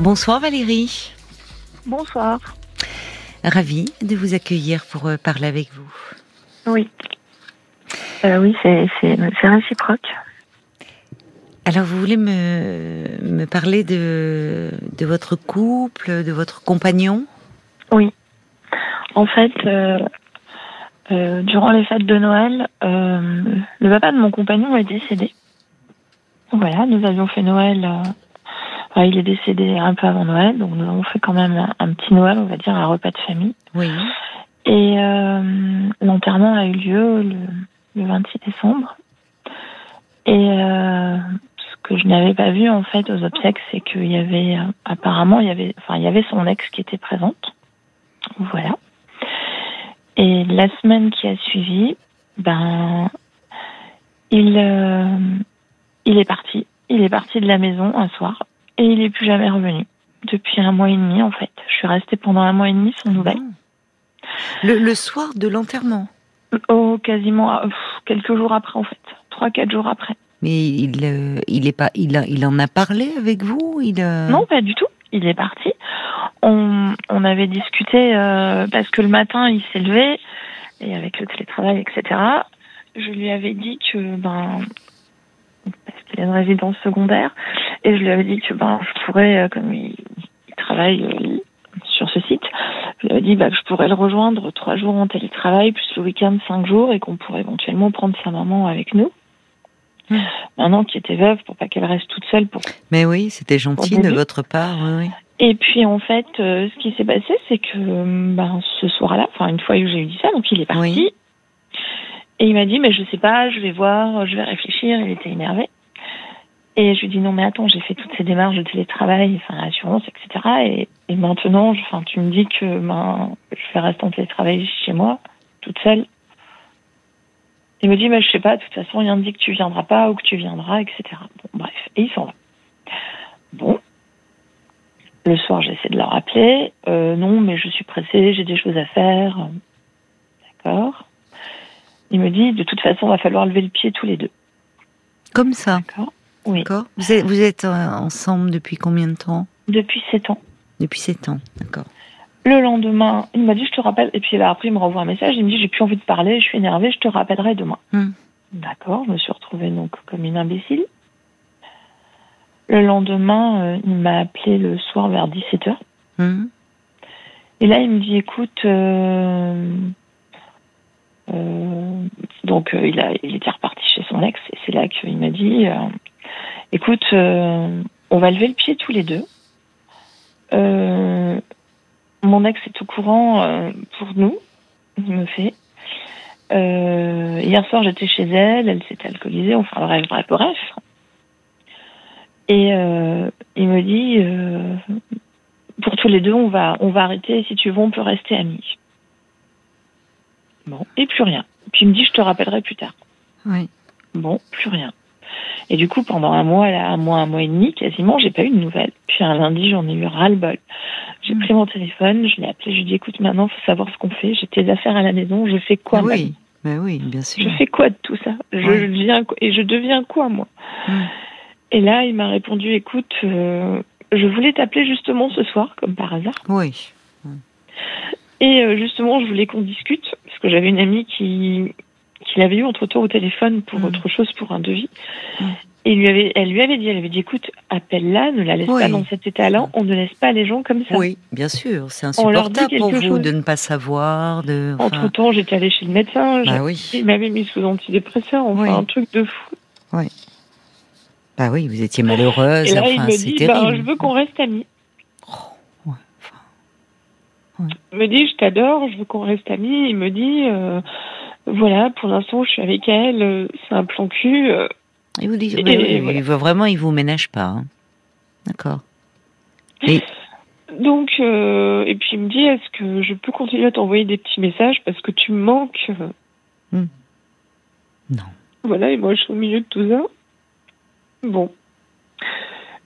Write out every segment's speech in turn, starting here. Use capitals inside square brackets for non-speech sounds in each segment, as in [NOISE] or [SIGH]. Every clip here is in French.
Bonsoir Valérie. Bonsoir. Ravie de vous accueillir pour euh, parler avec vous. Oui. Euh, oui, c'est réciproque. Alors, vous voulez me, me parler de, de votre couple, de votre compagnon? Oui. En fait, euh, durant les fêtes de Noël, le papa de mon compagnon est décédé. Voilà, nous avions fait Noël il est décédé un peu avant Noël, donc nous avons fait quand même un, petit Noël, on va dire, un repas de famille. Oui. Et euh, l'enterrement a eu lieu le, 26 décembre. Et euh, ce que je n'avais pas vu en fait aux obsèques, c'est qu'il y avait apparemment il y avait, enfin il y avait son ex qui était présente. Voilà. Et la semaine qui a suivi, ben il euh, il est parti. Il est parti de la maison un soir et il n'est plus jamais revenu. Depuis un mois et demi, en fait. Je suis restée pendant un mois et demi sans nouvelles. Le, soir de l'enterrement Oh, quasiment euh, quelques jours après, en fait. Trois, quatre jours après. Mais il, euh, il, est pas, il, a, il en a parlé avec vous il Non, pas du tout. Il est parti. On, on avait discuté euh, parce que le matin, il s'est levé et avec le télétravail, etc. Je lui avais dit que ben parce qu'il a une résidence secondaire. Et je lui avais dit que ben, je pourrais, euh, comme il, travaille euh, sur ce site, je lui avais dit bah, que je pourrais le rejoindre trois jours en télétravail, plus le week-end cinq jours, et qu'on pourrait éventuellement prendre sa maman avec nous. Mmh. Maintenant qui était veuve, pour pas qu'elle reste toute seule. Pour, Mais oui, c'était gentil de votre part. Oui, Et puis en fait, euh, ce qui s'est passé, c'est que ben, ce soir-là, enfin une fois que j'ai eu dit ça, donc il est parti. Et il m'a dit, mais je sais pas, je vais voir, je vais réfléchir. Il était énervé. Et je lui dis, non, mais attends, j'ai fait toutes ces démarches de télétravail, enfin, assurance, etc. Et, et maintenant, enfin, tu me dis que ben, je vais rester en télétravail chez moi, toute seule. Il me dit, mais je sais pas, de toute façon, rien ne dit que tu viendras pas ou que tu viendras, etc. Bon, bref. Et il s'en va. Bon. Le soir, j'essaie de le rappeler. Euh, non, mais je suis pressée, j'ai des choses à faire. D'accord. Il me dit, de toute façon, il va falloir lever le pied tous les deux. Comme ça D'accord. Oui. D'accord. Vous êtes, vous êtes euh, ensemble depuis combien de temps? Depuis sept ans. Depuis sept ans, d'accord. Le lendemain, il m'a dit, je te rappelle. Et puis là, après, il me renvoie un message. Il me dit, j'ai plus envie de parler, je suis énervée, je te rappellerai demain. Hmm. D'accord. Je me suis retrouvée donc comme une imbécile. Le lendemain, euh, il m'a appelé le soir vers 17h. Hmm. Et là, il me dit, écoute, euh, euh, donc il, a, il était reparti chez son ex et c'est là qu'il m'a dit euh, écoute, on va lever le pied tous les deux. mon ex est au courant pour nous, il me fait. hier soir j'étais chez elle, elle s'était alcoolisée, enfin bref, bref, bref. Et il me dit pour tous les deux on va on va arrêter, si tu veux on peut rester amis. Bon, et plus rien. Puis il me dit, je te rappellerai plus tard. Oui. Bon, plus rien. Et du coup, pendant un mois, là, un mois, un mois et demi, quasiment, j'ai pas eu de nouvelles. Puis un lundi, j'en ai eu ras-le-bol. J'ai mm. pris mon téléphone, je l'ai appelé, je lui ai dit, écoute, maintenant, faut savoir ce qu'on fait. J'ai tes affaires à la maison, je fais quoi Oui, mais oui, bien sûr. Je fais quoi de tout ça? Je, deviens et je deviens quoi moi? Et là, il m'a répondu, écoute, euh, je voulais t'appeler justement ce soir, comme par hasard. Oui. Et euh, justement, je voulais qu'on discute, parce que j'avais une amie qui, qui l'avait eu entre-temps au téléphone pour mm. autre chose, pour un devis. Mm. Et lui avait, elle lui avait dit, elle avait dit, écoute, appelle-la, ne la laisse pas dans cet état-là, on ne laisse pas les gens comme ça. Oui, bien sûr, c'est insupportable pour vous de ne pas savoir. De, Entre-temps, j'étais allée chez le médecin, bah oui. il m'avait mis sous antidépresseur, enfin un truc de fou. Oui. Bah oui, vous étiez malheureuse, Et là, enfin, il me dit, bah, je veux qu'on reste amis. Il me dit, je t'adore, je veux qu'on reste amis. Il me dit, euh, voilà, pour l'instant, je suis avec elle, euh, c'est un plan cul. Euh. il vous dit, il veut vraiment, il vous ménage pas. Hein. D'accord. Et... Donc, et puis il me dit, est-ce que je peux continuer à t'envoyer des petits messages parce que tu me manques? Hmm. Non. Voilà, et moi, je suis au milieu de tout ça. Bon.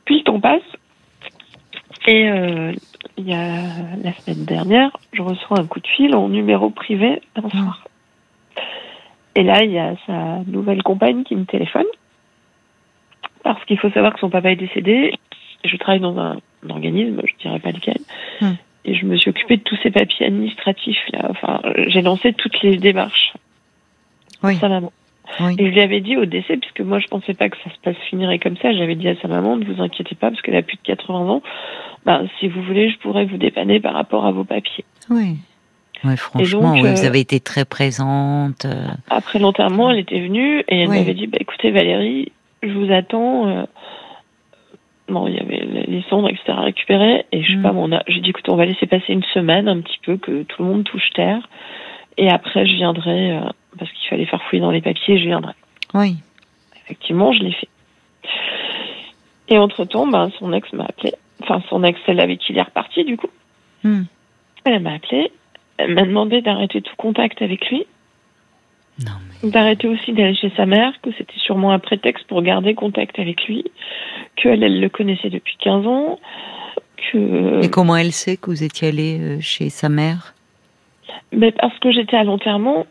Puis le temps passe. Et il y a la semaine dernière, je reçois un coup de fil en numéro privé un soir. Et là, il y a sa nouvelle compagne qui me téléphone. Parce qu'il faut savoir que son papa est décédé. Je travaille dans un organisme, je dirais pas lequel. Hmm. Et je me suis occupée de tous ces papiers administratifs là. Enfin, j'ai lancé toutes les démarches. Oui. Sa maman. Et je lui avais dit au décès, puisque moi je pensais pas que ça se passe finirait comme ça, j'avais dit à sa maman, ne vous inquiétez pas, parce qu'elle a plus de 80 ans, ben, si vous voulez, je pourrais vous dépanner par rapport à vos papiers. Oui. Oui, franchement, vous euh, avez été très présente. Euh. Après l'enterrement, elle était venue et elle m'avait dit, bah, écoutez Valérie, je vous attends. Euh, bon, il y avait les cendres, etc. à récupérer. Et je sais mm. pas, mon j'ai dit, écoute, on va laisser passer une semaine un petit peu, que tout le monde touche terre. Et après, je viendrai, parce qu'il fallait faire fouiller dans les papiers, je viendrai. Oui. Effectivement, je l'ai fait. Et entre-temps, ben, son ex m'a appelé. Enfin, son ex, celle avec qui il est reparti, du coup. Mm. Elle m'a appelé m'a demandé d'arrêter tout contact avec lui. D'arrêter aussi d'aller chez sa mère, que c'était sûrement un prétexte pour garder contact avec lui, qu'elle, elle le connaissait depuis 15 ans. Que... Et comment elle sait que vous étiez allé euh, chez sa mère? Mais Parce que j'étais à l'enterrement.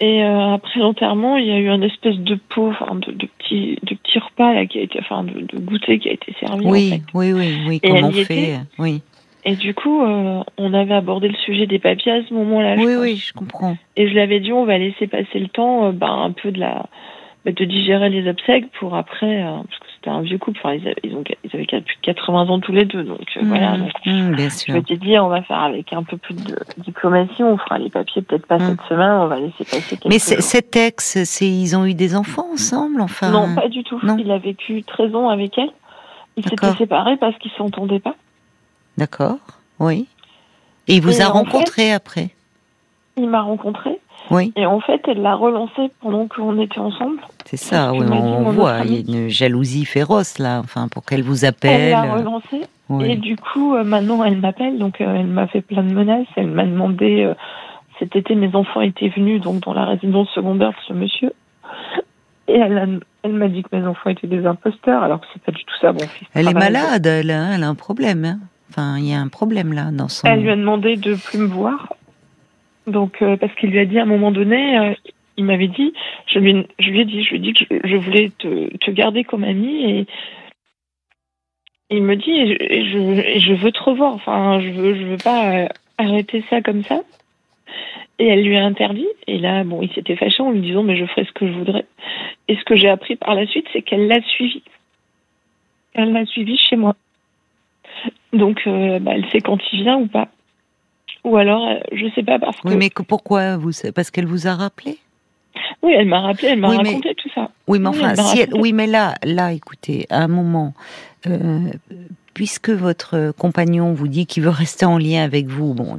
Et euh, après l'enterrement, il y a eu un espèce de pot, enfin, de, de, petit, de petit repas là, qui a été, enfin, de, de goûter qui a été servi. Oui, oui, oui, oui. comment on fait? Oui. Et du coup, euh, on avait abordé le sujet des papiers à ce moment-là. Oui, oui, je comprends. Et je l'avais dit, on va laisser passer le temps, euh, ben, un peu de la, ben, de digérer les obsèques pour après, euh, parce que c'était un vieux couple. Enfin, ils, avaient, ils, ont, ils avaient plus de 80 ans tous les deux, donc mmh, voilà. Donc, mmh, bien sûr. Je m'étais dit, on va faire avec un peu plus de diplomatie. On fera les papiers peut-être pas mmh. cette semaine. On va laisser passer. Mais cet ex, c'est ils ont eu des enfants ensemble, enfin? Non, pas du tout. Non. Il a vécu 13 ans avec elle. Ils s'étaient séparés parce qu'ils s'entendaient pas. D'accord. Oui. Et il vous a rencontré après? Il m'a rencontré. Oui. Et en fait, elle l'a relancé pendant qu'on était ensemble. C'est ça, oui, on, voit, il y a une jalousie féroce là, enfin, pour qu'elle vous appelle. Elle l'a relancé. Et du coup, euh, maintenant, elle m'appelle, donc euh, elle m'a fait plein de menaces. Elle m'a demandé, euh, cet été, mes enfants étaient venus donc dans la résidence secondaire de ce monsieur. Et elle, elle m'a dit que mes enfants étaient des imposteurs, alors que c'est pas du tout ça. Bon, elle est malade, elle, hein, elle a un problème. Hein. Enfin, il y a un problème là dans son. Elle lui a demandé de plus me voir. Donc, euh, parce qu'il lui a dit à un moment donné, euh, il m'avait dit, je lui, je lui ai dit, je lui ai dit que je, voulais te, garder comme amie et il me dit, et je, je, veux te revoir. Enfin, je veux, je veux pas euh, arrêter ça comme ça. Et elle lui a interdit. Et là, bon, il s'était fâché en lui disant, mais je ferai ce que je voudrais. Et ce que j'ai appris par la suite, c'est qu'elle l'a suivi. Elle l'a suivi chez moi. Donc, euh, bah, elle sait quand il vient ou pas. Ou alors, euh, je sais pas parce que. Oui, mais pourquoi vous Parce qu'elle vous a rappelé? Oui, elle m'a rappelé, elle m'a raconté tout ça. Oui, mais enfin, oui, si oui, mais là, là, écoutez, à un moment, euh, puisque votre compagnon vous dit qu'il veut rester en lien avec vous, bon,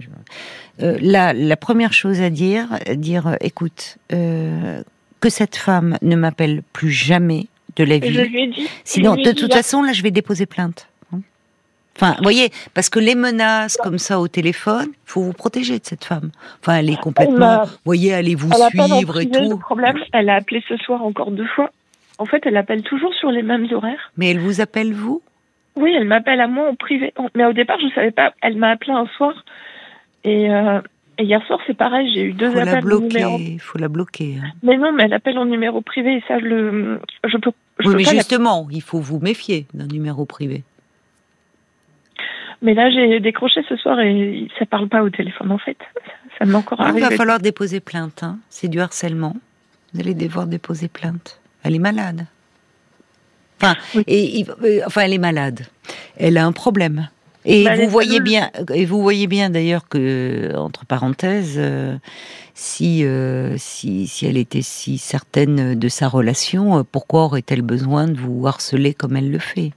là, la première chose à dire, dire, écoute, que cette femme ne m'appelle plus jamais de la vie. Je lui ai dit. Sinon, de toute façon, là, je vais déposer plainte. Enfin, vous voyez, parce que les menaces comme ça au téléphone, il faut vous protéger de cette femme. Enfin, elle est complètement, vous voyez, allez vous suivre et tout. Le problème, elle a appelé ce soir encore deux fois. En fait, elle appelle toujours sur les mêmes horaires. Mais elle vous appelle vous? Oui, elle m'appelle à moi en privé. Mais au départ, je ne savais pas. Elle m'a appelé un soir et, euh, hier soir, c'est pareil. J'ai eu deux faut appels. Il faut la bloquer. Hein. Mais non, mais elle appelle en numéro privé et ça, je le, je peux. oui, mais justement, il faut vous méfier d'un numéro privé. Mais là, j'ai décroché ce soir et ça parle pas au téléphone en fait. Ça m'a encore arrivé. Il va falloir déposer plainte. Hein. C'est du harcèlement. Vous allez devoir déposer plainte. Elle est malade. Enfin, et, euh, enfin, elle est malade. Elle a un problème. Et bah, vous voyez bien, et vous voyez bien d'ailleurs que, entre parenthèses, euh, si, euh, si, si elle était si certaine de sa relation, pourquoi aurait-elle besoin de vous harceler comme elle le fait?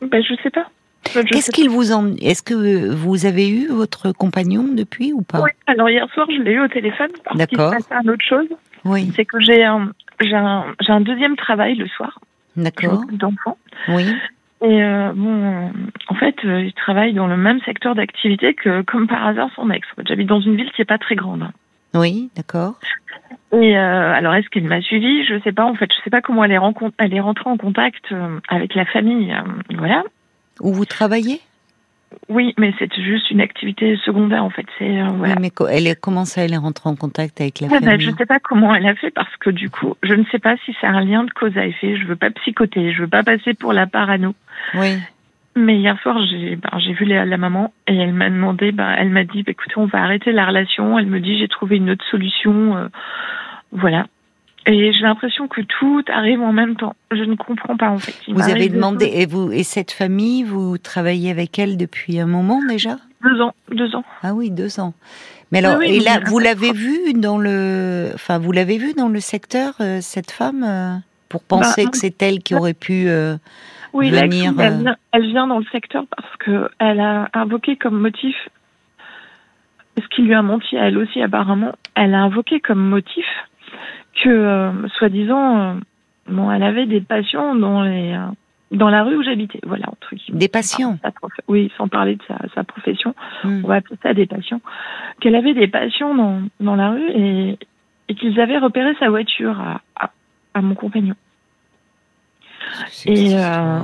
Ben, Je sais pas. Qu'est-ce qu'il vous en... Est-ce que vous avez eu votre compagnon depuis ou pas? Oui, alors hier soir, je l'ai eu au téléphone parce qu'il passait une autre chose. Oui. C'est que j'ai un, j'ai un, un, deuxième travail le soir. D'accord. d'enfants. Oui. Et euh, bon, en fait, euh, il travaille dans le même secteur d'activité que, comme par hasard, son ex. J'habite dans une ville qui n'est pas très grande. Oui, d'accord. Et euh, alors, est-ce qu'elle m'a suivi? Je sais pas. En fait, je sais pas comment elle est, elle est rentrée en contact avec la famille. voilà. Où vous travaillez? Oui, mais c'est juste une activité secondaire en fait. C'est euh, oui, mais elle est, comment ça, elle est rentrée en contact avec la ah, famille? Je ne sais pas comment elle a fait parce que du coup, je ne sais pas si c'est un lien de cause à effet. Je veux pas psychoter, je veux pas passer pour la parano. Oui. Mais hier soir, j'ai ben, j'ai vu la, la, maman et elle m'a demandé, ben, elle m'a dit, bah, écoutez, on va arrêter la relation. Elle me dit, j'ai trouvé une autre solution. Euh, voilà. Et j'ai l'impression que tout arrive en même temps. Je ne comprends pas en fait. vous avez demandé et vous et cette famille, vous travaillez avec elle depuis un moment déjà? Deux ans, deux ans. Ah oui, deux ans. Mais alors, et là, vous l'avez vu dans le, enfin, vous l'avez vu dans le secteur euh, cette femme euh, pour penser bah, que c'est elle qui aurait pu euh, oui, venir. Elle vient, elle vient dans le secteur parce que elle a invoqué comme motif ce qui lui a menti à elle aussi apparemment. Elle a invoqué comme motif que, euh, soi-disant, euh, bon, elle avait des patients dans les euh, dans la rue où j'habitais. Voilà, entre Des patients. Oui, sans parler de sa, sa profession, hmm. on va appeler ça des patients. Qu'elle avait des patients dans, dans la rue et, et qu'ils avaient repéré sa voiture à, à, à mon compagnon. Et euh,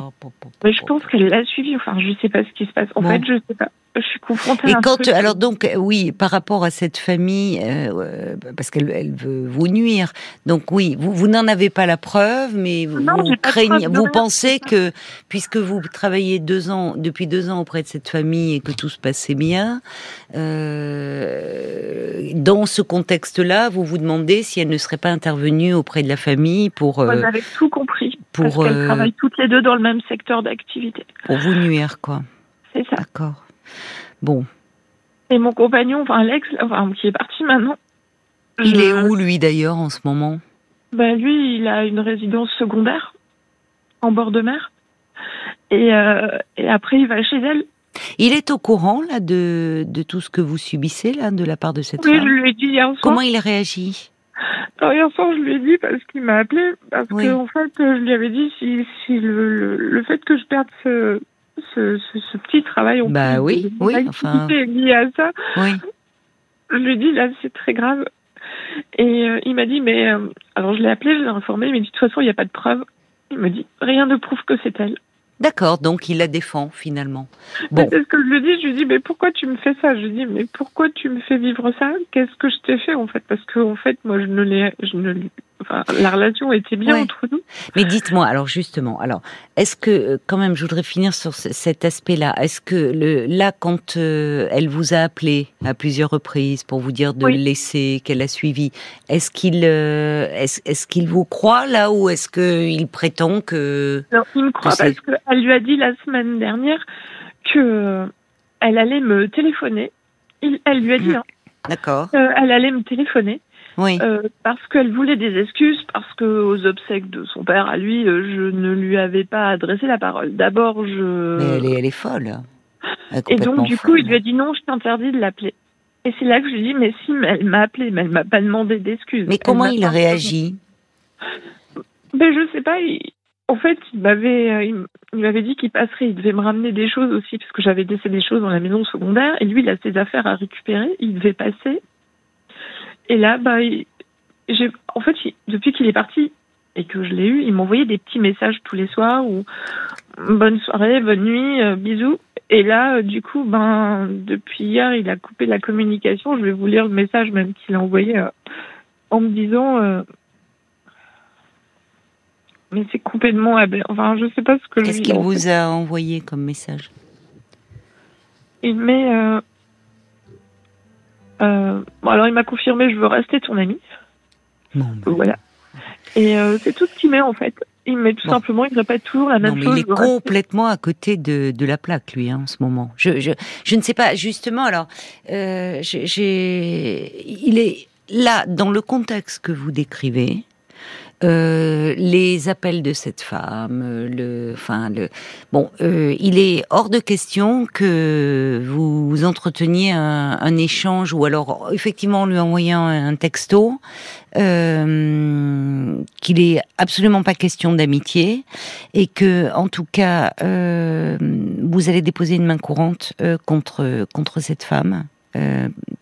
je pense qu'elle l'a suivi. Enfin, je sais pas ce qui se passe. En fait, je sais pas je suis confrontée Et à quand, alors donc, oui, par rapport à cette famille, euh, euh, parce qu'elle elle veut vous nuire. Donc oui, vous, vous n'en avez pas la preuve, mais vous, craignez, vous pensez que puisque vous travaillez deux ans, depuis deux ans auprès de cette famille et que tout se passait bien, euh, dans ce contexte-là, vous vous demandez si elle ne serait pas intervenue auprès de la famille pour. Euh, vous avez tout compris. Pour, parce qu'elles travaillent toutes les deux dans le même secteur d'activité. Pour vous nuire, quoi. C'est ça. D'accord. Bon. Et mon compagnon, enfin Alex, enfin, qui est parti maintenant. Il est où, lui, d'ailleurs, en ce moment? Ben, Lui, il a une résidence secondaire, en bord de mer. Et, euh, et après, il va chez elle. Il est au courant, là, de, de tout ce que vous subissez, là, de la part de cette oui, femme? je lui ai dit hier soir. Comment il réagit? Alors, hier soir, je lui ai dit parce qu'il m'a appelé, parce qu'en que, en fait, je lui avais dit si, si le, le, fait que je perde ce, ce, ce, petit travail. En bah oui, oui, enfin. lié à ça. Oui. Je lui ai dit, là, c'est très grave. Et euh, il m'a dit, mais. Euh, alors je l'ai appelé, je l'ai informé, il m'a dit, de toute façon, il n'y a pas de preuve. Il me dit, rien ne prouve que c'est elle. D'accord, donc il la défend finalement. Bon. C'est ce que je lui dis, je lui dis mais pourquoi tu me fais ça? Je lui dis mais pourquoi tu me fais vivre ça? Qu'est-ce que je t'ai fait en fait? Parce que en fait moi je ne l'ai, je ne enfin la relation était bien entre nous. Mais dites-moi alors justement, alors est-ce que euh, quand même je voudrais finir sur cet aspect-là. Est-ce que le là quand euh, elle vous a appelé à plusieurs reprises pour vous dire de le laisser, qu'elle a suivi, est-ce qu'il euh, est-ce, qu'il vous croit là ou est-ce qu'il prétend que Non, il me croit parce que elle lui a dit la semaine dernière que elle allait me téléphoner. elle lui a dit. Mmh. Hein, D'accord. Euh, elle allait me téléphoner. Oui. Euh, parce qu'elle voulait des excuses, parce que aux obsèques de son père, à lui, euh, je ne lui avais pas adressé la parole. D'abord, je. Mais elle est, elle est folle. Et donc, du coup, il lui a dit non, je t'interdis de l'appeler. Et c'est là que je lui ai dit, mais si, elle m'a appelé, mais elle m'a pas demandé d'excuses. Mais comment il réagit Ben, je sais pas. Il, en fait, il m'avait, euh, il m'avait dit qu'il passerait, il devait me ramener des choses aussi, parce que j'avais laissé des choses dans la maison secondaire, et lui, il a ses affaires à récupérer, il devait passer. Et là, bah, j'ai, en fait, depuis qu'il est parti et que je l'ai eu, il m'envoyait des petits messages tous les soirs ou bonne soirée, bonne nuit, euh, bisous. Et là, euh, du coup, ben, depuis hier, il a coupé la communication. Je vais vous lire le message même qu'il a envoyé en me disant mais c'est complètement Enfin, je sais pas ce que Qu'est-ce qu'il vous a envoyé comme message? Il met. Euh, euh, bon, alors il m'a confirmé je veux rester ton ami. Non. Voilà. Et euh, c'est tout ce qu'il met en fait. Il met tout simplement, il répète toujours la même non, chose. Il est complètement à côté de, de la plaque, lui, hein, en ce moment. Je, je, je ne sais pas, justement, alors, j'ai, il est là, dans le contexte que vous décrivez, euh, les appels de cette femme, le, enfin le, bon, euh, il est hors de question que vous entreteniez un, échange ou alors effectivement en lui envoyant un texto euh, qu'il est absolument pas question d'amitié et que en tout cas euh, vous allez déposer une main courante euh, contre contre cette femme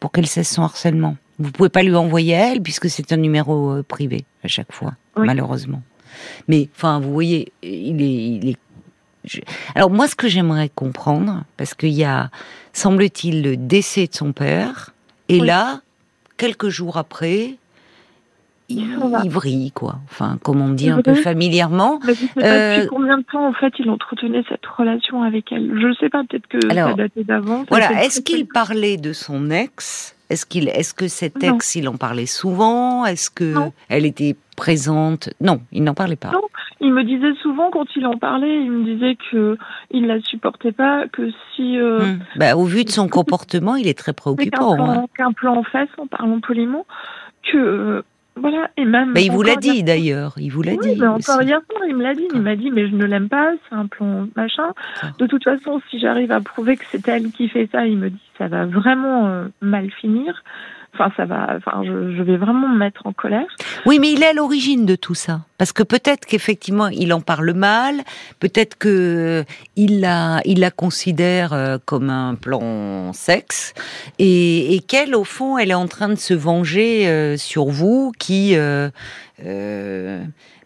pour qu'elle cesse son harcèlement. Vous pouvez pas lui envoyer à elle puisque c'est un numéro privé à chaque fois malheureusement. Mais enfin, vous voyez, il est, il est... Alors moi, ce que j'aimerais comprendre, parce qu'il y a, semble-t-il, le décès de son père, et là, quelques jours après, il, vrille, quoi. Enfin, comme on dit un peu familièrement. Sais pas depuis combien de temps, en fait, il entretenait cette relation avec elle Je ne sais pas, peut-être que ça datait d'avant. Voilà, est-ce qu'il parlait de son ex Est-ce qu'il, est-ce que cet ex, il en parlait souvent? Est-ce que elle était présente? Non, il n'en parlait pas. Non, il me disait souvent quand il en parlait, il me disait que il la supportait pas, que si. Euh, hmm. bah, au vu de son [LAUGHS] comportement, il est très préoccupant. Qu'un plan, en fesse, en parlant poliment, que euh, voilà, et même. Mais il vous l'a dit d'ailleurs, il vous l'a oui, dit. Mais encore hier soir, il me l'a dit. Il m'a dit, mais je ne l'aime pas, c'est un plan machin. De toute façon, si j'arrive à prouver que c'est elle qui fait ça, il me dit, ça va vraiment euh, mal finir. Enfin, ça va. Enfin, je, vais vraiment me mettre en colère. Oui, mais il est à l'origine de tout ça, parce que peut-être qu'effectivement, il en parle mal. Peut-être que il la, il la considère euh, comme un plan sexe, et, qu'elle, au fond, elle est en train de se venger euh, sur vous, qui. Euh,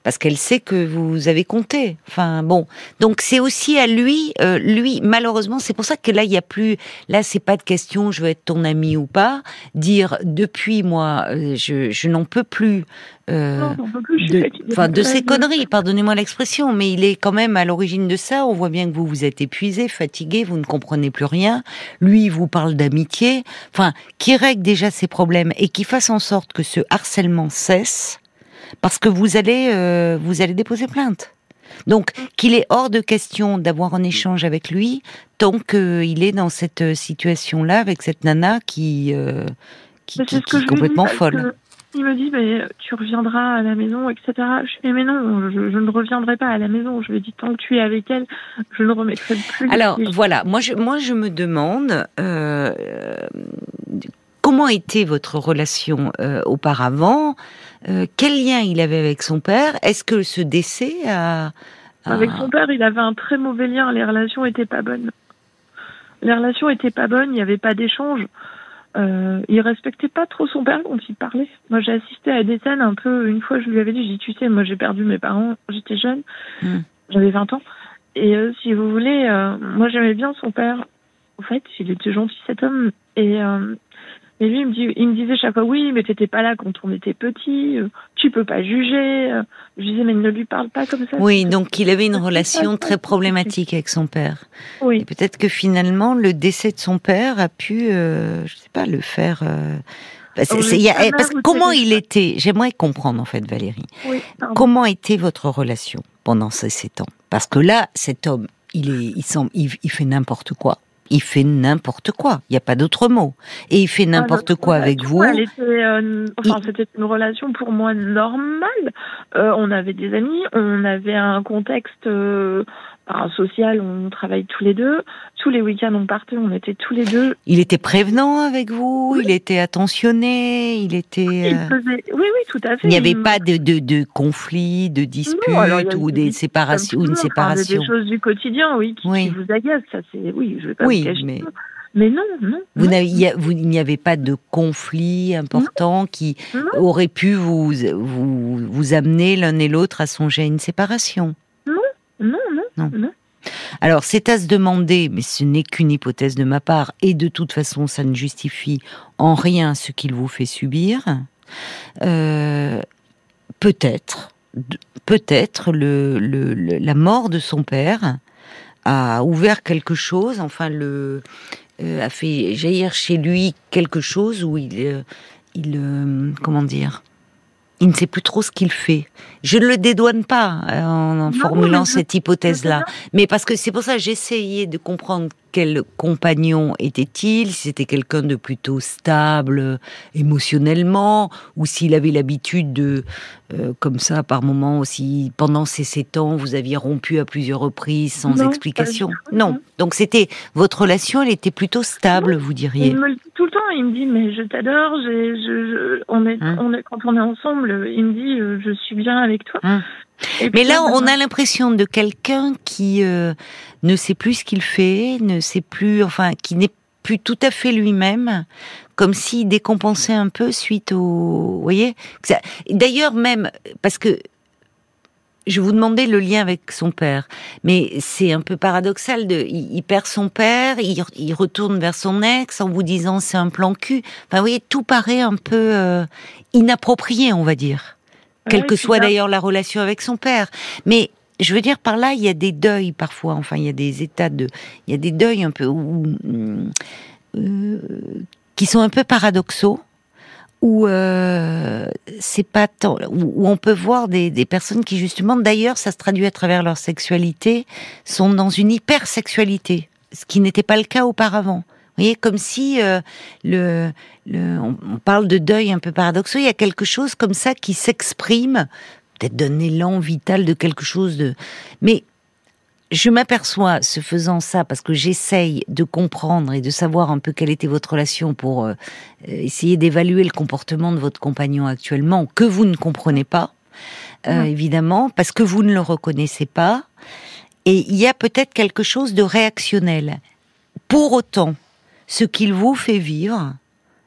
parce qu'elle sait que vous avez compté. Enfin bon, donc c'est aussi à lui, euh, lui malheureusement, c'est pour ça que là il y a plus, là c'est pas de question, je veux être ton ami ou pas. Dire depuis moi, euh, je, je n'en peux plus. Euh, de, de ces conneries, pardonnez-moi l'expression, mais il est quand même à l'origine de ça. On voit bien que vous vous êtes épuisé, fatigué, vous ne comprenez plus rien. Lui, il vous parle d'amitié, enfin, qui règle déjà ses problèmes et qui fasse en sorte que ce harcèlement cesse parce que vous allez, euh, vous allez déposer plainte. Donc, qu'il est hors de question d'avoir un échange avec lui tant qu'il est dans cette situation-là avec cette nana qui, euh, qui, est complètement folle. Il me dit, mais tu reviendras à la maison, etc. Je dis, mais non, je, ne reviendrai pas à la maison. Je lui dit, tant que tu es avec elle, je ne remettrai plus. Alors, voilà, moi je, moi je me demande, euh, comment était votre relation auparavant? Euh, quel lien il avait avec son père? Est-ce que ce décès a, Avec son père, il avait un très mauvais lien. Les relations étaient pas bonnes. Les relations étaient pas bonnes. Il n'y avait pas d'échange. Euh, il respectait pas trop son père quand il parlait. Moi, j'ai assisté à des scènes un peu. Une fois, je lui avais dit, j'ai tu sais, moi, j'ai perdu mes parents. J'étais jeune. Hmm. J'avais 20 ans. Et euh, si vous voulez, euh, moi, j'aimais bien son père. En fait, il était gentil cet homme. Et et lui, il me, dit, il me disait chaque fois, oui, mais t'étais pas là quand on était petit, euh, tu peux pas juger. Euh. Je disais, mais ne lui parle pas comme ça. Oui, donc il avait une relation très problématique avec son père. Oui. Et peut-être que finalement, le décès de son père a pu, euh, je sais pas, le faire. parce, que comment il était J'aimerais comprendre en fait, Valérie. Oui, comment était votre relation pendant ces sept ans? Parce que là, cet homme, il est, il semble, il fait n'importe quoi il fait n'importe quoi. Il n'y a pas d'autre mot. Et il fait ah, n'importe quoi avec vous. Euh, enfin, c'était une relation pour moi normale. Euh, on avait des amis, on avait un contexte euh, social, on travaille tous les deux. Tous les week-ends, on partait, on était tous les deux. Il était prévenant avec vous, il était attentionné, il était. Oui, oui, tout à fait. Il n'y avait pas de, de, de conflit, de dispute ou des séparations, ou une séparation. des choses du quotidien, oui, qui, vous agacent. Ça, c'est oui, je vais pas oui, mais. Mais non, non. Vous il n'y avait pas de conflit important qui aurait pu vous, vous, vous amener l'un et l'autre à songer à une séparation. Non, non, non. Alors, c'est à se demander, mais ce n'est qu'une hypothèse de ma part, et de toute façon, ça ne justifie en rien ce qu'il vous fait subir. Euh, peut-être, peut-être le, la mort de son père a ouvert quelque chose, enfin le euh, a fait jaillir chez lui quelque chose où il, euh, il comment dire, il ne sait plus trop ce qu'il fait. Je ne le dédouane pas euh, en, formulant cette hypothèse-là, mais parce que c'est pour ça que j'essayais de comprendre quel compagnon était-il, si c'était quelqu'un de plutôt stable euh, émotionnellement, ou s'il avait l'habitude de, euh, comme ça, par moment aussi, pendant ces sept ans, vous aviez rompu à plusieurs reprises sans explication. Non. Donc c'était votre relation, elle était plutôt stable, vous diriez. Il me le dit tout le temps. Il me dit mais je t'adore. on est, hein on est quand on est ensemble. Il me dit je suis bien avec toi. Hein mais là, on a l'impression de quelqu'un qui euh, ne sait plus ce qu'il fait, ne sait plus, enfin, qui n'est plus tout à fait lui-même, comme s'il décompensait un peu suite au, vous voyez. D'ailleurs, même parce que je vous demandais le lien avec son père, mais c'est un peu paradoxal. De, il, perd son père, il, retourne vers son ex en vous disant c'est un plan cul. Enfin, vous voyez, tout paraît un peu euh, inapproprié, on va dire. Quelle que soit d'ailleurs la relation avec son père. Mais je veux dire par là, il y a des deuils parfois. Enfin, il y a des états de, il y a des deuils un peu euh, qui sont un peu paradoxaux où euh, c'est pas tant, où, on peut voir des, des personnes qui justement, d'ailleurs, ça se traduit à travers leur sexualité, sont dans une hypersexualité, ce qui n'était pas le cas auparavant. Vous voyez, comme si euh, le, le on, parle de deuil un peu paradoxal, il y a quelque chose comme ça qui s'exprime, peut-être d'un élan vital de quelque chose de, mais je m'aperçois, ce faisant ça, parce que j'essaye de comprendre et de savoir un peu quelle était votre relation pour euh, essayer d'évaluer le comportement de votre compagnon actuellement, que vous ne comprenez pas, euh, évidemment, parce que vous ne le reconnaissez pas. Et il y a peut-être quelque chose de réactionnel. Pour autant, ce qu'il vous fait vivre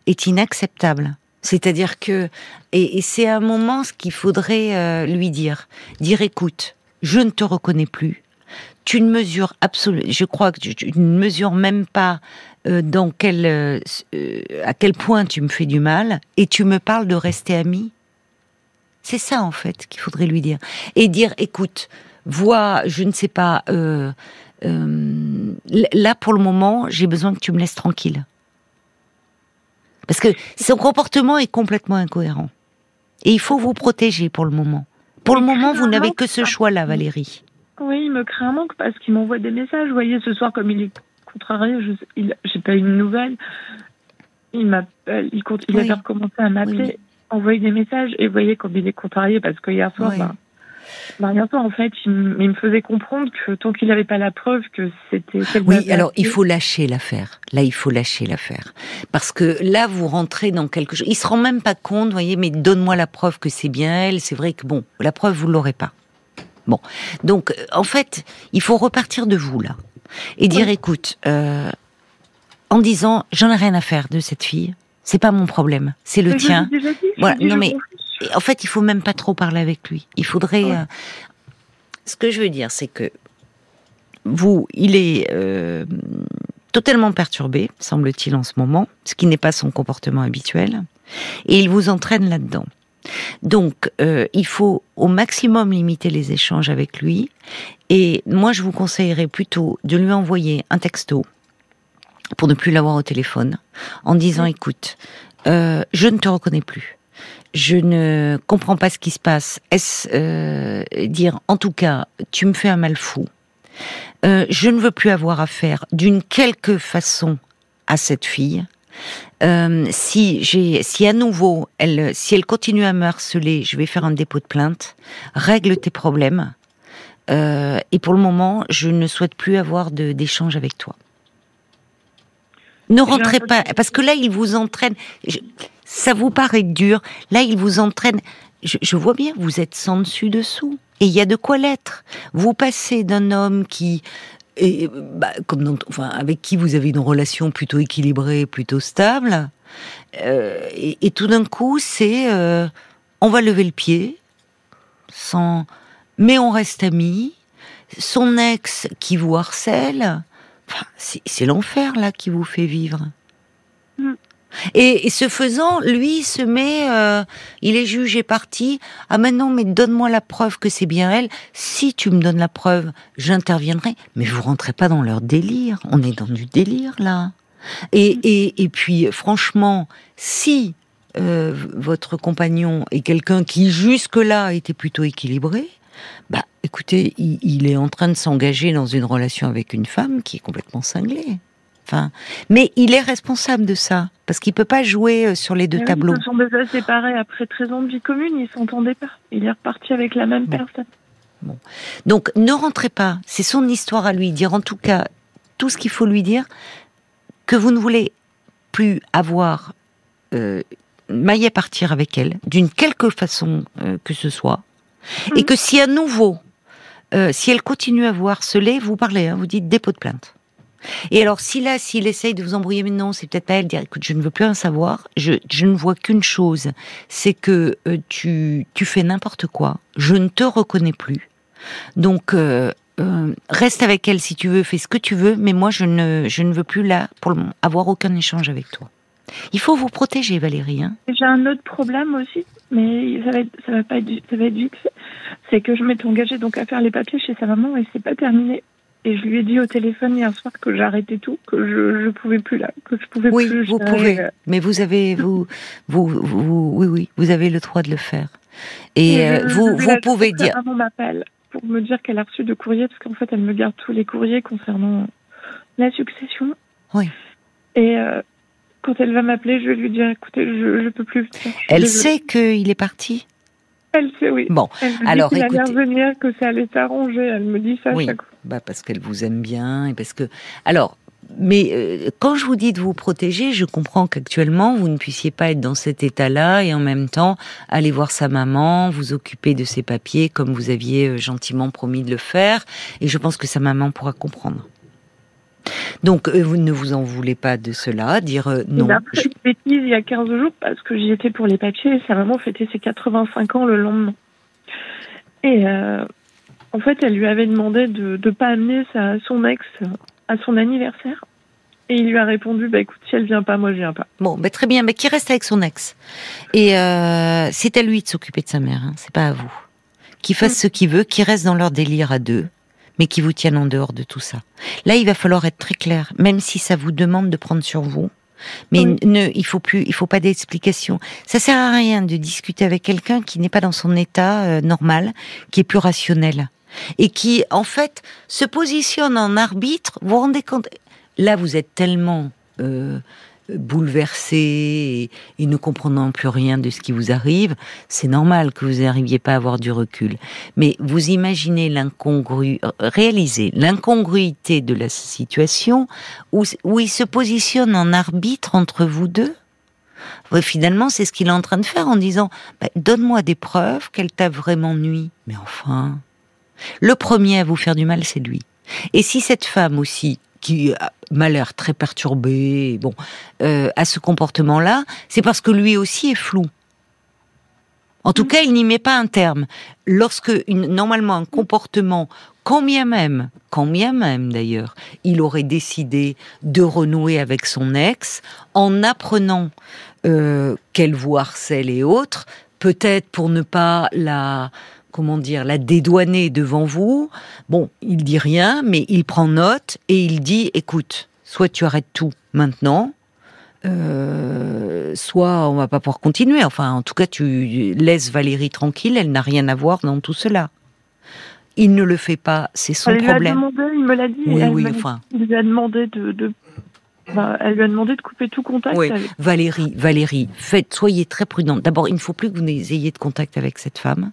est inacceptable. C'est-à-dire que, et, c'est un moment ce qu'il faudrait euh, lui dire, dire écoute, je ne te reconnais plus, tu ne mesures absolument, je crois que tu, ne mesures même pas euh, dans quel, euh, à quel point tu me fais du mal, et tu me parles de rester amis. C'est ça en fait qu'il faudrait lui dire et dire, écoute, vois, je ne sais pas, là pour le moment, j'ai besoin que tu me laisses tranquille, parce que son comportement est complètement incohérent, et il faut vous protéger pour le moment. Pour le moment, vous n'avez que ce choix-là, Valérie. Oui, il me crée un manque parce qu'il m'envoie des messages. Vous voyez, ce soir, comme il est contrarié, je j'ai pas eu de nouvelles. Il m'appelle, il, compte, il a recommencé à m'appeler, envoyer des messages. Et vous voyez, comme il est contrarié, parce que hier soir, bah, bah, soir, en fait, il, me faisait comprendre que tant qu'il n'avait pas la preuve que c'était. Oui, alors il faut lâcher l'affaire. Là, il faut lâcher l'affaire. Parce que là, vous rentrez dans quelque chose. Il se rend même pas compte, vous voyez, mais donne-moi la preuve que c'est bien elle. C'est vrai que bon, la preuve, vous l'aurez pas. Bon, donc euh, en fait, il faut repartir de vous là et dire écoute, euh, en disant j'en ai rien à faire de cette fille, c'est pas mon problème, c'est le tien. voilà, non mais en fait, il faut même pas trop parler avec lui. Il faudrait. Euh, ce que je veux dire, c'est que vous, il est totalement perturbé, semble-t-il en ce moment, ce qui n'est pas son comportement habituel, et il vous entraîne là-dedans. Donc, euh, il faut au maximum limiter les échanges avec lui. Et moi, je vous conseillerais plutôt de lui envoyer un texto pour ne plus l'avoir au téléphone, en disant écoute, euh, je ne te reconnais plus. Je ne comprends pas ce qui se passe. Est-ce euh, dire en tout cas, tu me fais un mal fou. je ne veux plus avoir affaire d'une quelque façon à cette fille. Euh, si j'ai, si à nouveau, elle, si elle continue à me harceler, je vais faire un dépôt de plainte. Règle tes problèmes. Euh, et pour le moment, je ne souhaite plus avoir d'échange avec toi. Ne rentrez pas, parce que là, il vous entraîne. Ça vous paraît dur. Là, il vous entraîne. Je, vois bien, vous êtes sans dessus dessous. Et il y a de quoi l'être. Vous passez d'un homme qui bah, comme enfin, avec qui vous avez une relation plutôt équilibrée, plutôt stable, euh, et, tout d'un coup, c'est euh, on va lever le pied, sans, mais on reste amis. Son ex qui vous harcèle, enfin, c'est l'enfer là qui vous fait vivre. Et, ce faisant, lui se met, euh, il est jugé parti. Ah maintenant, mais donne-moi la preuve que c'est bien elle. Si tu me donnes la preuve, j'interviendrai. Mais vous rentrez pas dans leur délire. On est dans du délire là. Et, et, et puis, franchement, si euh, votre compagnon est quelqu'un qui jusque-là était plutôt équilibré, bah, écoutez, il est en train de s'engager dans une relation avec une femme qui est complètement cinglée. Enfin, mais il est responsable de ça parce qu'il peut pas jouer euh, sur les deux tableaux. Ils se sont déjà séparés après 13 ans de vie commune, ils s'entendaient pas. Il est reparti avec la même personne. Bon. Donc ne rentrez pas, c'est son histoire à lui dire en tout cas tout ce qu'il faut lui dire que vous ne voulez plus avoir euh, maille à partir avec elle d'une quelque façon euh, que ce soit et mhm. que si à nouveau euh, si elle continue à vous harceler, vous parlez, hein, vous dites dépôt de plainte. Et alors, si là, s'il essaye de vous embrouiller, mais non, c'est peut-être pas elle, dire, écoute, je ne veux plus rien savoir, je, je ne vois qu'une chose, c'est que euh, tu, tu fais n'importe quoi, je ne te reconnais plus. Donc, euh, euh, reste avec elle si tu veux, fais ce que tu veux, mais moi, je ne, je ne veux plus là, pour avoir aucun échange avec toi. Il faut vous protéger, Valérie. Hein. J'ai un autre problème aussi, mais ça va, ça va pas être, ça va être vite C'est que je m'étais engagée donc à faire les papiers chez sa maman et c'est pas terminé. Et je lui ai dit au téléphone hier soir que j'arrêtais tout, que je, je pouvais plus là, que je pouvais oui, plus. vous pouvez. Euh, mais vous avez, vous, vous, vous, oui, oui, vous avez le droit de le faire. Et, euh, vous, vous pouvez dire. Maman m'appelle pour me dire qu'elle a reçu de courriers, parce qu'en fait, elle me garde tous les courriers concernant la succession. Oui. Et euh, quand elle va m'appeler, je vais lui dire, écoutez, je, je peux plus. Elle sait qu'il est parti? Elle sait, oui. Bon, elle me alors dit écoutez. allait revenir, que ça allait s'arranger. Elle me dit ça Oui. chaque fois. Bah parce qu'elle vous aime bien et parce que alors mais euh, quand je vous dis de vous protéger, je comprends qu'actuellement vous ne puissiez pas être dans cet état-là et en même temps aller voir sa maman, vous occuper de ses papiers comme vous aviez euh, gentiment promis de le faire et je pense que sa maman pourra comprendre. Donc euh, vous ne vous en voulez pas de cela, dire non. Il a fait une bêtise il y a 15 jours parce que j'y étais pour les papiers et sa maman fêtait ses 85 ans le lendemain. Et en fait, elle lui avait demandé de ne pas amener sa, son ex à son anniversaire. Et il lui a répondu, bah écoute, si elle vient pas, moi je viens pas. Bon, bah, très bien, mais qui reste avec son ex? Et euh, c'est à lui de s'occuper de sa mère, hein, c'est pas à vous. Qu'il fasse ce qu'il veut, qu'il reste dans leur délire à deux, mais qui vous tienne en dehors de tout ça. Là, il va falloir être très clair, même si ça vous demande de prendre sur vous. Mais Oui. ne, il faut plus, il faut pas d'explication. Ça sert à rien de discuter avec quelqu'un qui n'est pas dans son état euh, normal, qui est plus rationnel et qui, en fait, se positionne en arbitre. Vous vous rendez compte? Là, vous êtes tellement euh, bouleversé et, ne comprenant plus rien de ce qui vous arrive. C'est normal que vous n'arriviez pas à avoir du recul. Mais vous imaginez l'incongru, réalisez l'incongruité de la situation où, où il se positionne en arbitre entre vous deux? Finalement, c'est ce qu'il est en train de faire en disant bah, Donne-moi des preuves qu'elle t'a vraiment nui. Mais enfin, le premier à vous faire du mal, c'est lui. Et si cette femme aussi, qui m'a l'air très perturbée, bon, euh, a ce comportement-là, c'est parce que lui aussi est flou. En tout cas, il n'y met pas un terme. Lorsque une, normalement un comportement, quand bien même, quand bien même d'ailleurs, il aurait décidé de renouer avec son ex, en apprenant euh, qu'elle vous harcèle et autres, peut-être pour ne pas la comment dire la dédouaner devant vous. Bon, il dit rien, mais il prend note et il dit écoute, soit tu arrêtes tout maintenant, euh, soit on va pas pouvoir continuer. Enfin, en tout cas, tu laisses Valérie tranquille, elle n'a rien à voir dans tout cela. Il ne le fait pas, c'est son elle lui a problème. demandé, il me l'a dit. Oui, elle oui, enfin. Il lui a demandé de. de enfin, elle lui a demandé de couper tout contact Oui. avec. Valérie, Valérie, faites, soyez très prudente. D'abord, il ne faut plus que vous ayez de contact avec cette femme.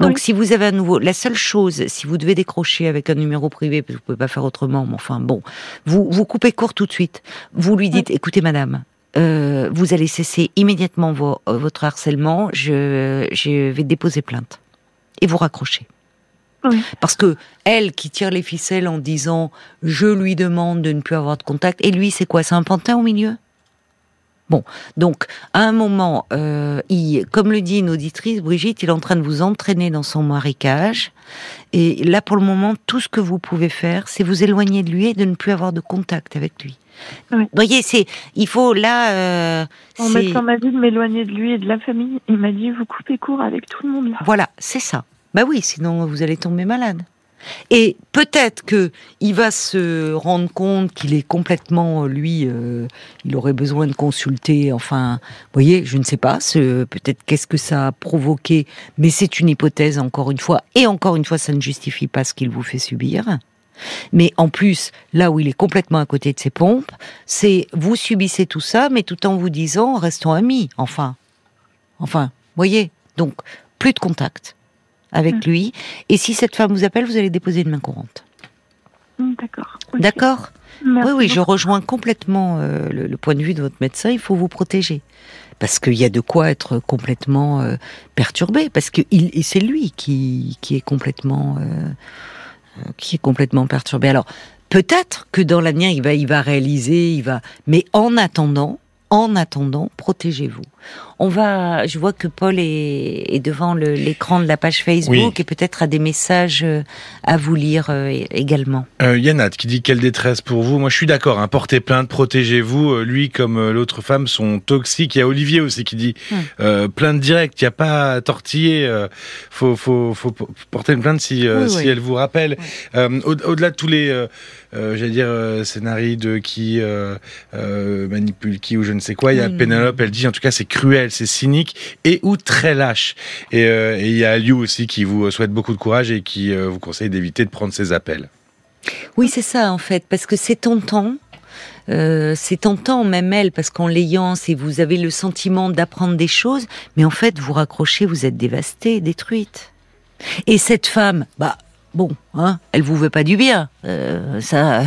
Donc, Oui. si vous avez à nouveau, la seule chose, si vous devez décrocher avec un numéro privé, parce que vous pouvez pas faire autrement, mais enfin, bon, vous vous coupez court tout de suite. Vous lui dites, écoutez, madame, euh, vous allez cesser immédiatement euh, votre harcèlement. Je, je vais déposer plainte et vous raccrochez. Oui. Parce que elle qui tire les ficelles en disant je lui demande de ne plus avoir de contact et lui c'est quoi c'est un pantin au milieu? Bon, donc à un moment, euh, il, comme le dit une auditrice, Brigitte, il est en train de vous entraîner dans son marécage. Et là, pour le moment, tout ce que vous pouvez faire, c'est vous éloigner de lui et de ne plus avoir de contact avec lui. Oui. Vous voyez, c'est, il faut là. Euh, En mettant ma vie de m'éloigner de lui et de la famille, il m'a dit vous coupez court avec tout le monde là. Voilà, c'est ça. Bah oui, sinon vous allez tomber malade. Et peut-être que il va se rendre compte qu'il est complètement, lui, euh, il aurait besoin de consulter. Enfin, vous voyez, je ne sais pas. Peut-être qu'est-ce que ça a provoqué, mais c'est une hypothèse encore une fois. Et encore une fois, ça ne justifie pas ce qu'il vous fait subir. Mais en plus, là où il est complètement à côté de ses pompes, c'est vous subissez tout ça, mais tout en vous disant restons amis. Enfin, enfin, voyez. Donc plus de contact avec Mm. lui. Et si cette femme vous appelle, vous allez déposer une main courante. Hum, D'accord. D'accord Oui, oui, je rejoins complètement euh, le, le point de vue de votre médecin. Il faut vous protéger. Parce qu'il y a de quoi être complètement euh, perturbé. Parce que c'est lui qui, qui est complètement. euh, qui est complètement perturbé. Alors, peut-être que dans l'avenir, il va, il va réaliser, il va. Mais en attendant, en attendant, protégez-vous. On va, je vois que Paul est, devant l'écran de la page Facebook et peut-être a des messages euh, à vous lire euh, également. Euh, Yannat qui dit quelle détresse pour vous. Moi, je suis d'accord. Hein, portez plainte, protégez-vous. Lui, comme l'autre femme, sont toxiques. Il y a Olivier aussi qui dit hum. plainte directe. Il n'y a pas à tortiller. faut, faut, faut porter une plainte si, si elle vous rappelle. Au-delà de tous les j'allais dire, scénarii de qui manipule qui ou je ne sais quoi. Il y a Pénélope, elle dit, en tout cas, c'est cruel, c'est cynique et ou très lâche. Euh, et il y a Liu aussi qui vous souhaite beaucoup de courage et qui euh, vous conseille d'éviter de prendre ses appels. Oui, c'est ça en fait, parce que c'est tentant. Euh, c'est tentant, même elle, parce qu'en l'ayant, si vous avez le sentiment d'apprendre des choses, mais en fait, vous raccrochez, vous êtes dévastée, détruite. Et cette femme, bah, bon, hein, elle vous veut pas du bien, ça,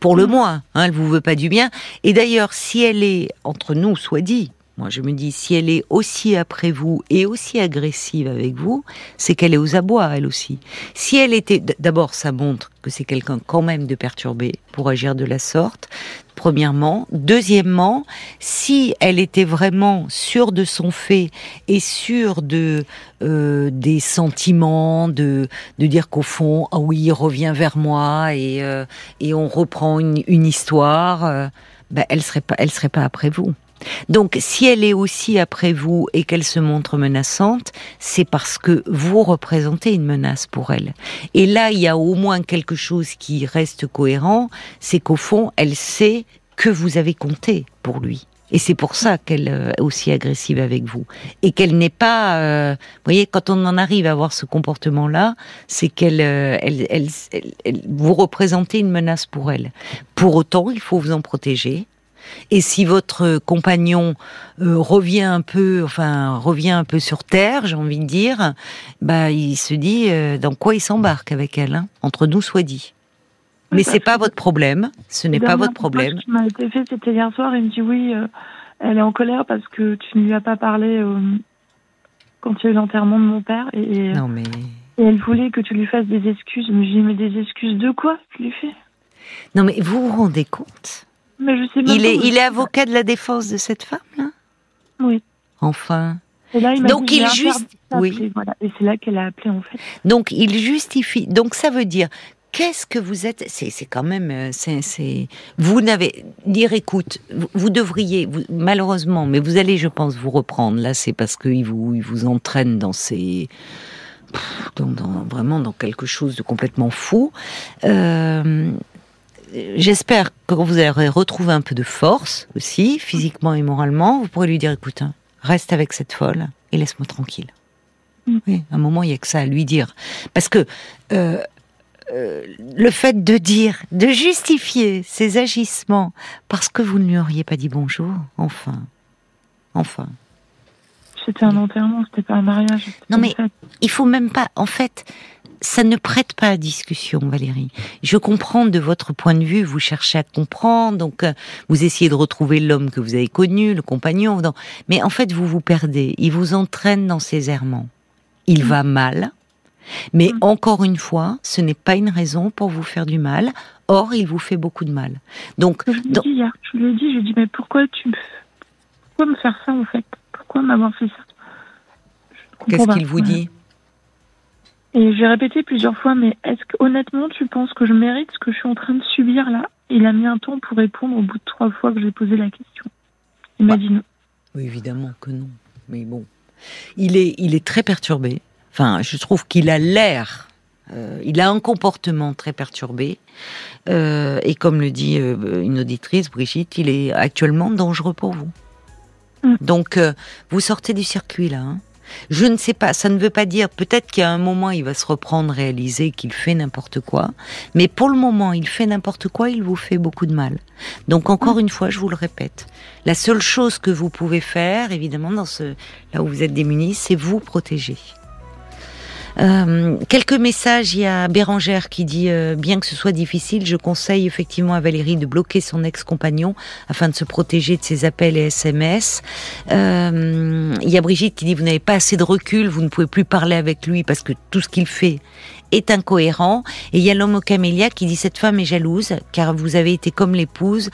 pour le moins, hein, elle vous veut pas du bien. Et d'ailleurs, si elle est entre nous, soit dit, moi, je me dis, si elle est aussi après vous et aussi agressive avec vous, c'est qu'elle est aux abois, elle aussi. Si elle était, d'abord, ça montre que c'est quelqu'un quand même de perturbé pour agir de la sorte. Premièrement. Deuxièmement, si elle était vraiment sûre de son fait et sûre de euh, des sentiments, de de dire qu'au fond, ah oui, il revient vers moi et euh, et on reprend une, une histoire, euh, ben, elle serait pas, elle serait pas après vous. Donc, si elle est aussi après vous et qu'elle se montre menaçante, c'est parce que vous représentez une menace pour elle. Et là, il y a au moins quelque chose qui reste cohérent, c'est qu'au fond, elle sait que vous avez compté pour lui. Et c'est pour ça qu'elle euh, est aussi agressive avec vous. Et qu'elle n'est pas... Euh, vous voyez, quand on en arrive à avoir ce comportement-là, c'est qu'elle euh, elle, vous représentez une menace pour elle. Pour autant, il faut vous en protéger et si votre compagnon euh, revient un peu, enfin revient un peu sur terre, j'ai envie de dire, bah il se dit euh, dans quoi il s'embarque avec elle. Hein, entre nous soit dit. Mais c'est pas votre problème. Ce n'est pas votre problème. Ce qui m'a été fait, c'était hier soir. Il me dit oui, euh, elle est en colère parce que tu ne lui as pas parlé quand il y a eu l'enterrement de mon père. Et, non mais. Et elle voulait que tu lui fasses des excuses. Mais j'ai mais des excuses de quoi tu lui fais? Non mais vous vous rendez compte? Il est, il est avocat de la défense de cette femme, là? Oui. Enfin. Donc il juste, oui. Et c'est là qu'elle a appelé en fait. Donc il justifie. Donc ça veut dire qu'est-ce que vous êtes C'est quand même, euh, c'est vous n'avez dire écoute, vous, devriez malheureusement, mais vous allez, je pense, vous reprendre. Là, c'est parce qu'il vous il vous entraîne dans ces dans, vraiment dans quelque chose de complètement fou. Euh, j'espère que vous aurez retrouvé un peu de force aussi, physiquement et moralement. Vous pourrez lui dire, écoute, hein, reste avec cette folle et laisse-moi tranquille. Mm. Oui, à un moment, il y a que ça à lui dire. Parce que euh, euh, le fait de dire, de justifier ses agissements parce que vous ne lui auriez pas dit bonjour, enfin, enfin. C'était un enterrement, c'était pas un mariage. Non mais il faut même pas. En fait, ça ne prête pas à discussion, Valérie. Je comprends de votre point de vue, vous cherchez à comprendre, donc euh, vous essayez de retrouver l'homme que vous avez connu, le compagnon, mais en fait vous vous perdez. Il vous entraîne dans ses errements. Il va mal, mais mm. encore une fois, ce n'est pas une raison pour vous faire du mal. Or, il vous fait beaucoup de mal. Donc, je lui ai dit hier, je lui ai dit, je lui ai dit, mais pourquoi tu, pourquoi me faire ça en fait? Pourquoi m'avoir fait ça? Qu'est-ce qu'il vous dit? Et j'ai répété plusieurs fois, mais est-ce que honnêtement tu penses que je mérite ce que je suis en train de subir là? Il a mis un temps pour répondre au bout de trois fois que j'ai posé la question. Il m'a bah, dit non. Oui, évidemment que non. Mais bon, il est, il est très perturbé. Enfin, je trouve qu'il a l'air, euh, il a un comportement très perturbé. Euh, et comme le dit euh, une auditrice, Brigitte, il est actuellement dangereux pour vous. Mm. Donc, vous sortez du circuit là. Hein je ne sais pas, ça ne veut pas dire, peut-être qu'à un moment il va se reprendre, réaliser qu'il fait n'importe quoi, mais pour le moment il fait n'importe quoi, il vous fait beaucoup de mal. Donc encore une fois, je vous le répète, la seule chose que vous pouvez faire, évidemment, dans ce, là où vous êtes démunis, c'est vous protéger. Euh, quelques messages. Il y a Bérangère qui dit euh, bien que ce soit difficile, je conseille effectivement à Valérie de bloquer son ex-compagnon afin de se protéger de ses appels et SMS. Euh, il y a Brigitte qui dit vous n'avez pas assez de recul, vous ne pouvez plus parler avec lui parce que tout ce qu'il fait est incohérent. Et il y a l'homme au camélia qui dit cette femme est jalouse car vous avez été comme l'épouse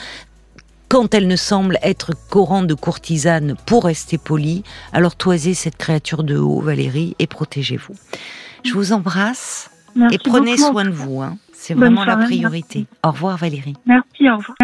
quand elle ne semble être qu'au rang de courtisane pour rester polie, alors toisez cette créature de haut, Valérie, et protégez-vous. Je vous embrasse et prenez soin de vous. Hein. C'est vraiment la priorité. Au revoir Valérie. Merci, au revoir.